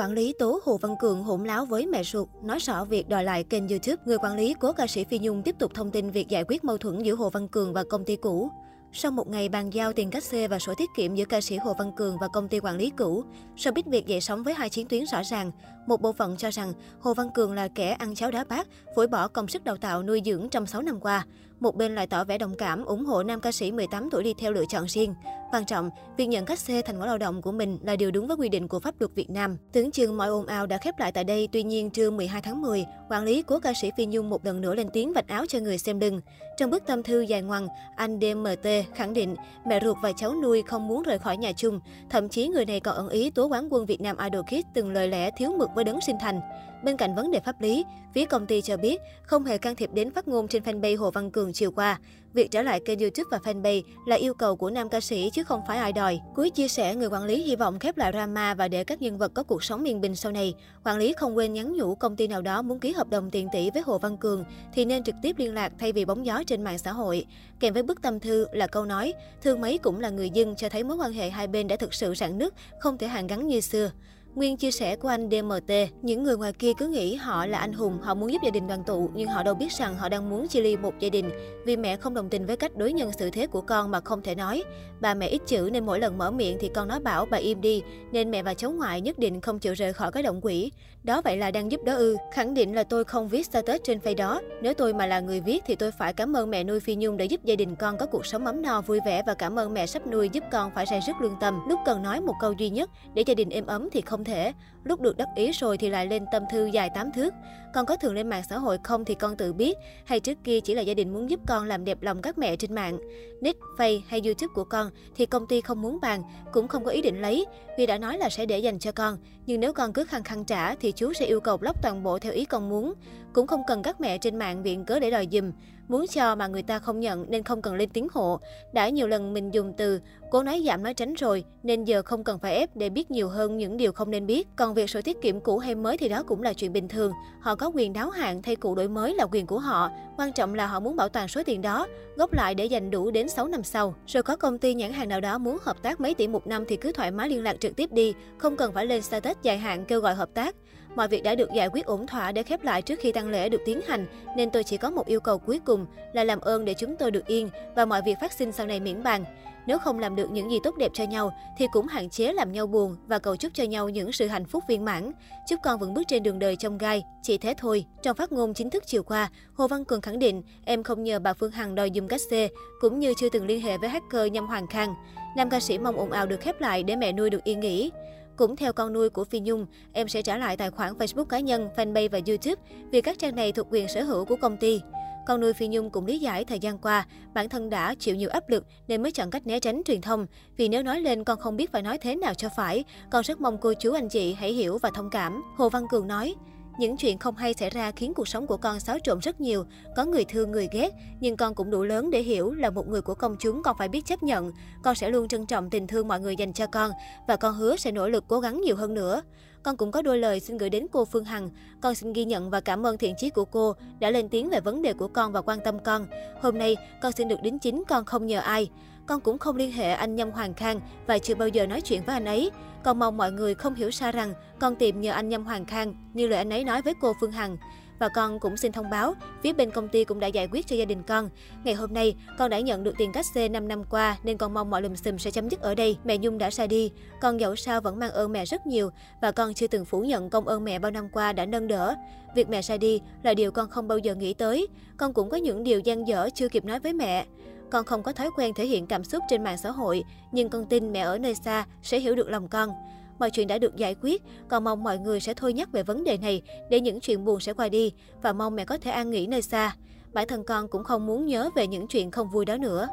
Quản lý tố Hồ Văn Cường hỗn láo với mẹ ruột, nói rõ việc đòi lại kênh YouTube. Người quản lý cố ca sĩ Phi Nhung tiếp tục thông tin việc giải quyết mâu thuẫn giữa Hồ Văn Cường và công ty cũ. Sau một ngày bàn giao tiền cách xê và sổ tiết kiệm giữa ca sĩ Hồ Văn Cường và công ty quản lý cũ, sau biết việc dậy sóng với hai chiến tuyến rõ ràng, một bộ phận cho rằng Hồ Văn Cường là kẻ ăn cháo đá bát, phổi bỏ công sức đào tạo nuôi dưỡng trong 6 năm qua. Một bên lại tỏ vẻ đồng cảm, ủng hộ nam ca sĩ 18 tuổi đi theo lựa chọn riêng. Quan trọng, việc nhận cách xe thành quả lao động của mình là điều đúng với quy định của pháp luật Việt Nam. Tưởng chừng mọi ồn ào đã khép lại tại đây, tuy nhiên trưa 12 tháng 10, quản lý của ca sĩ Phi Nhung một lần nữa lên tiếng vạch áo cho người xem lưng. Trong bức tâm thư dài ngoằng, anh DMT khẳng định mẹ ruột và cháu nuôi không muốn rời khỏi nhà chung. Thậm chí người này còn ẩn ý tố quán quân Việt Nam Idol Kids từng lời lẽ thiếu mực với đấng sinh thành. Bên cạnh vấn đề pháp lý, phía công ty cho biết không hề can thiệp đến phát ngôn trên fanpage Hồ Văn Cường chiều qua. Việc trở lại kênh YouTube và fanpage là yêu cầu của nam ca sĩ chứ không phải ai đòi. Cuối chia sẻ, người quản lý hy vọng khép lại drama và để các nhân vật có cuộc sống yên bình sau này. Quản lý không quên nhắn nhủ công ty nào đó muốn ký hợp đồng tiền tỷ với Hồ Văn Cường thì nên trực tiếp liên lạc thay vì bóng gió trên mạng xã hội. Kèm với bức tâm thư là câu nói, thương mấy cũng là người dân cho thấy mối quan hệ hai bên đã thực sự rạn nứt, không thể hàn gắn như xưa. Nguyên chia sẻ của anh DMT, những người ngoài kia cứ nghĩ họ là anh hùng, họ muốn giúp gia đình đoàn tụ, nhưng họ đâu biết rằng họ đang muốn chia ly một gia đình vì mẹ không đồng tình với cách đối nhân xử thế của con mà không thể nói. Bà mẹ ít chữ nên mỗi lần mở miệng thì con nói bảo bà im đi, nên mẹ và cháu ngoại nhất định không chịu rời khỏi cái động quỷ. Đó vậy là đang giúp đỡ ư. Khẳng định là tôi không viết status trên face đó. Nếu tôi mà là người viết thì tôi phải cảm ơn mẹ nuôi Phi Nhung đã giúp gia đình con có cuộc sống ấm no vui vẻ và cảm ơn mẹ sắp nuôi giúp con phải say rất lương tâm. Lúc cần nói một câu duy nhất để gia đình êm ấm thì không thể. Lúc được đắc ý rồi thì lại lên tâm thư dài tám thước. Con có thường lên mạng xã hội không thì con tự biết. Hay trước kia chỉ là gia đình muốn giúp con làm đẹp lòng các mẹ trên mạng. Nick, Face hay YouTube của con thì công ty không muốn bàn, cũng không có ý định lấy vì đã nói là sẽ để dành cho con. Nhưng nếu con cứ khăng khăng trả thì chú sẽ yêu cầu block toàn bộ theo ý con muốn. Cũng không cần các mẹ trên mạng viện cớ để đòi dùm. Muốn cho mà người ta không nhận nên không cần lên tiếng hộ. Đã nhiều lần mình dùng từ cố nói giảm nói tránh rồi nên giờ không cần phải ép để biết nhiều hơn những điều không nên biết. Còn việc sổ tiết kiệm cũ hay mới thì đó cũng là chuyện bình thường. Họ có quyền đáo hạn thay cũ đổi mới là quyền của họ. Quan trọng là họ muốn bảo toàn số tiền đó, góp lại để dành đủ đến 6 năm sau. Rồi có công ty nhãn hàng nào đó muốn hợp tác mấy tỷ một năm thì cứ thoải mái liên lạc trực tiếp đi, không cần phải lên status dài hạn kêu gọi hợp tác. Mọi việc đã được giải quyết ổn thỏa để khép lại trước khi tăng lễ được tiến hành, nên tôi chỉ có một yêu cầu cuối cùng là làm ơn để chúng tôi được yên và mọi việc phát sinh sau này miễn bàn. Nếu không làm được những gì tốt đẹp cho nhau thì cũng hạn chế làm nhau buồn và cầu chúc cho nhau những sự hạnh phúc viên mãn. Chúc con vẫn bước trên đường đời trong gai, chỉ thế thôi. Trong phát ngôn chính thức chiều qua, Hồ Văn Cường khẳng định em không nhờ bà Phương Hằng đòi dùm cách xê, cũng như chưa từng liên hệ với hacker Nhâm Hoàng Khang. Nam ca sĩ mong ồn ào được khép lại để mẹ nuôi được yên nghỉ. Cũng theo con nuôi của Phi Nhung, em sẽ trả lại tài khoản Facebook cá nhân, fanpage và YouTube vì các trang này thuộc quyền sở hữu của công ty. Con nuôi Phi Nhung cũng lý giải thời gian qua, bản thân đã chịu nhiều áp lực nên mới chọn cách né tránh truyền thông. Vì nếu nói lên con không biết phải nói thế nào cho phải, con rất mong cô chú anh chị hãy hiểu và thông cảm. Hồ Văn Cường nói, những chuyện không hay xảy ra khiến cuộc sống của con xáo trộn rất nhiều. Có người thương, người ghét, nhưng con cũng đủ lớn để hiểu là một người của công chúng con phải biết chấp nhận. Con sẽ luôn trân trọng tình thương mọi người dành cho con và con hứa sẽ nỗ lực cố gắng nhiều hơn nữa. Con cũng có đôi lời xin gửi đến cô Phương Hằng. Con xin ghi nhận và cảm ơn thiện chí của cô đã lên tiếng về vấn đề của con và quan tâm con. Hôm nay, con xin được đính chính con không nhờ ai. Con cũng không liên hệ anh Nhâm Hoàng Khang và chưa bao giờ nói chuyện với anh ấy. Con mong mọi người không hiểu sai rằng con tìm nhờ anh Nhâm Hoàng Khang như lời anh ấy nói với cô Phương Hằng. Và con cũng xin thông báo, phía bên công ty cũng đã giải quyết cho gia đình con. Ngày hôm nay, con đã nhận được tiền cách xê 5 năm qua nên con mong mọi lùm xùm sẽ chấm dứt ở đây. Mẹ Nhung đã ra đi, con dẫu sao vẫn mang ơn mẹ rất nhiều và con chưa từng phủ nhận công ơn mẹ bao năm qua đã nâng đỡ. Việc mẹ ra đi là điều con không bao giờ nghĩ tới. Con cũng có những điều gian dở chưa kịp nói với mẹ. Con không có thói quen thể hiện cảm xúc trên mạng xã hội, nhưng con tin mẹ ở nơi xa sẽ hiểu được lòng con. Mọi chuyện đã được giải quyết, còn mong mọi người sẽ thôi nhắc về vấn đề này để những chuyện buồn sẽ qua đi và mong mẹ có thể an nghỉ nơi xa. Bản thân con cũng không muốn nhớ về những chuyện không vui đó nữa.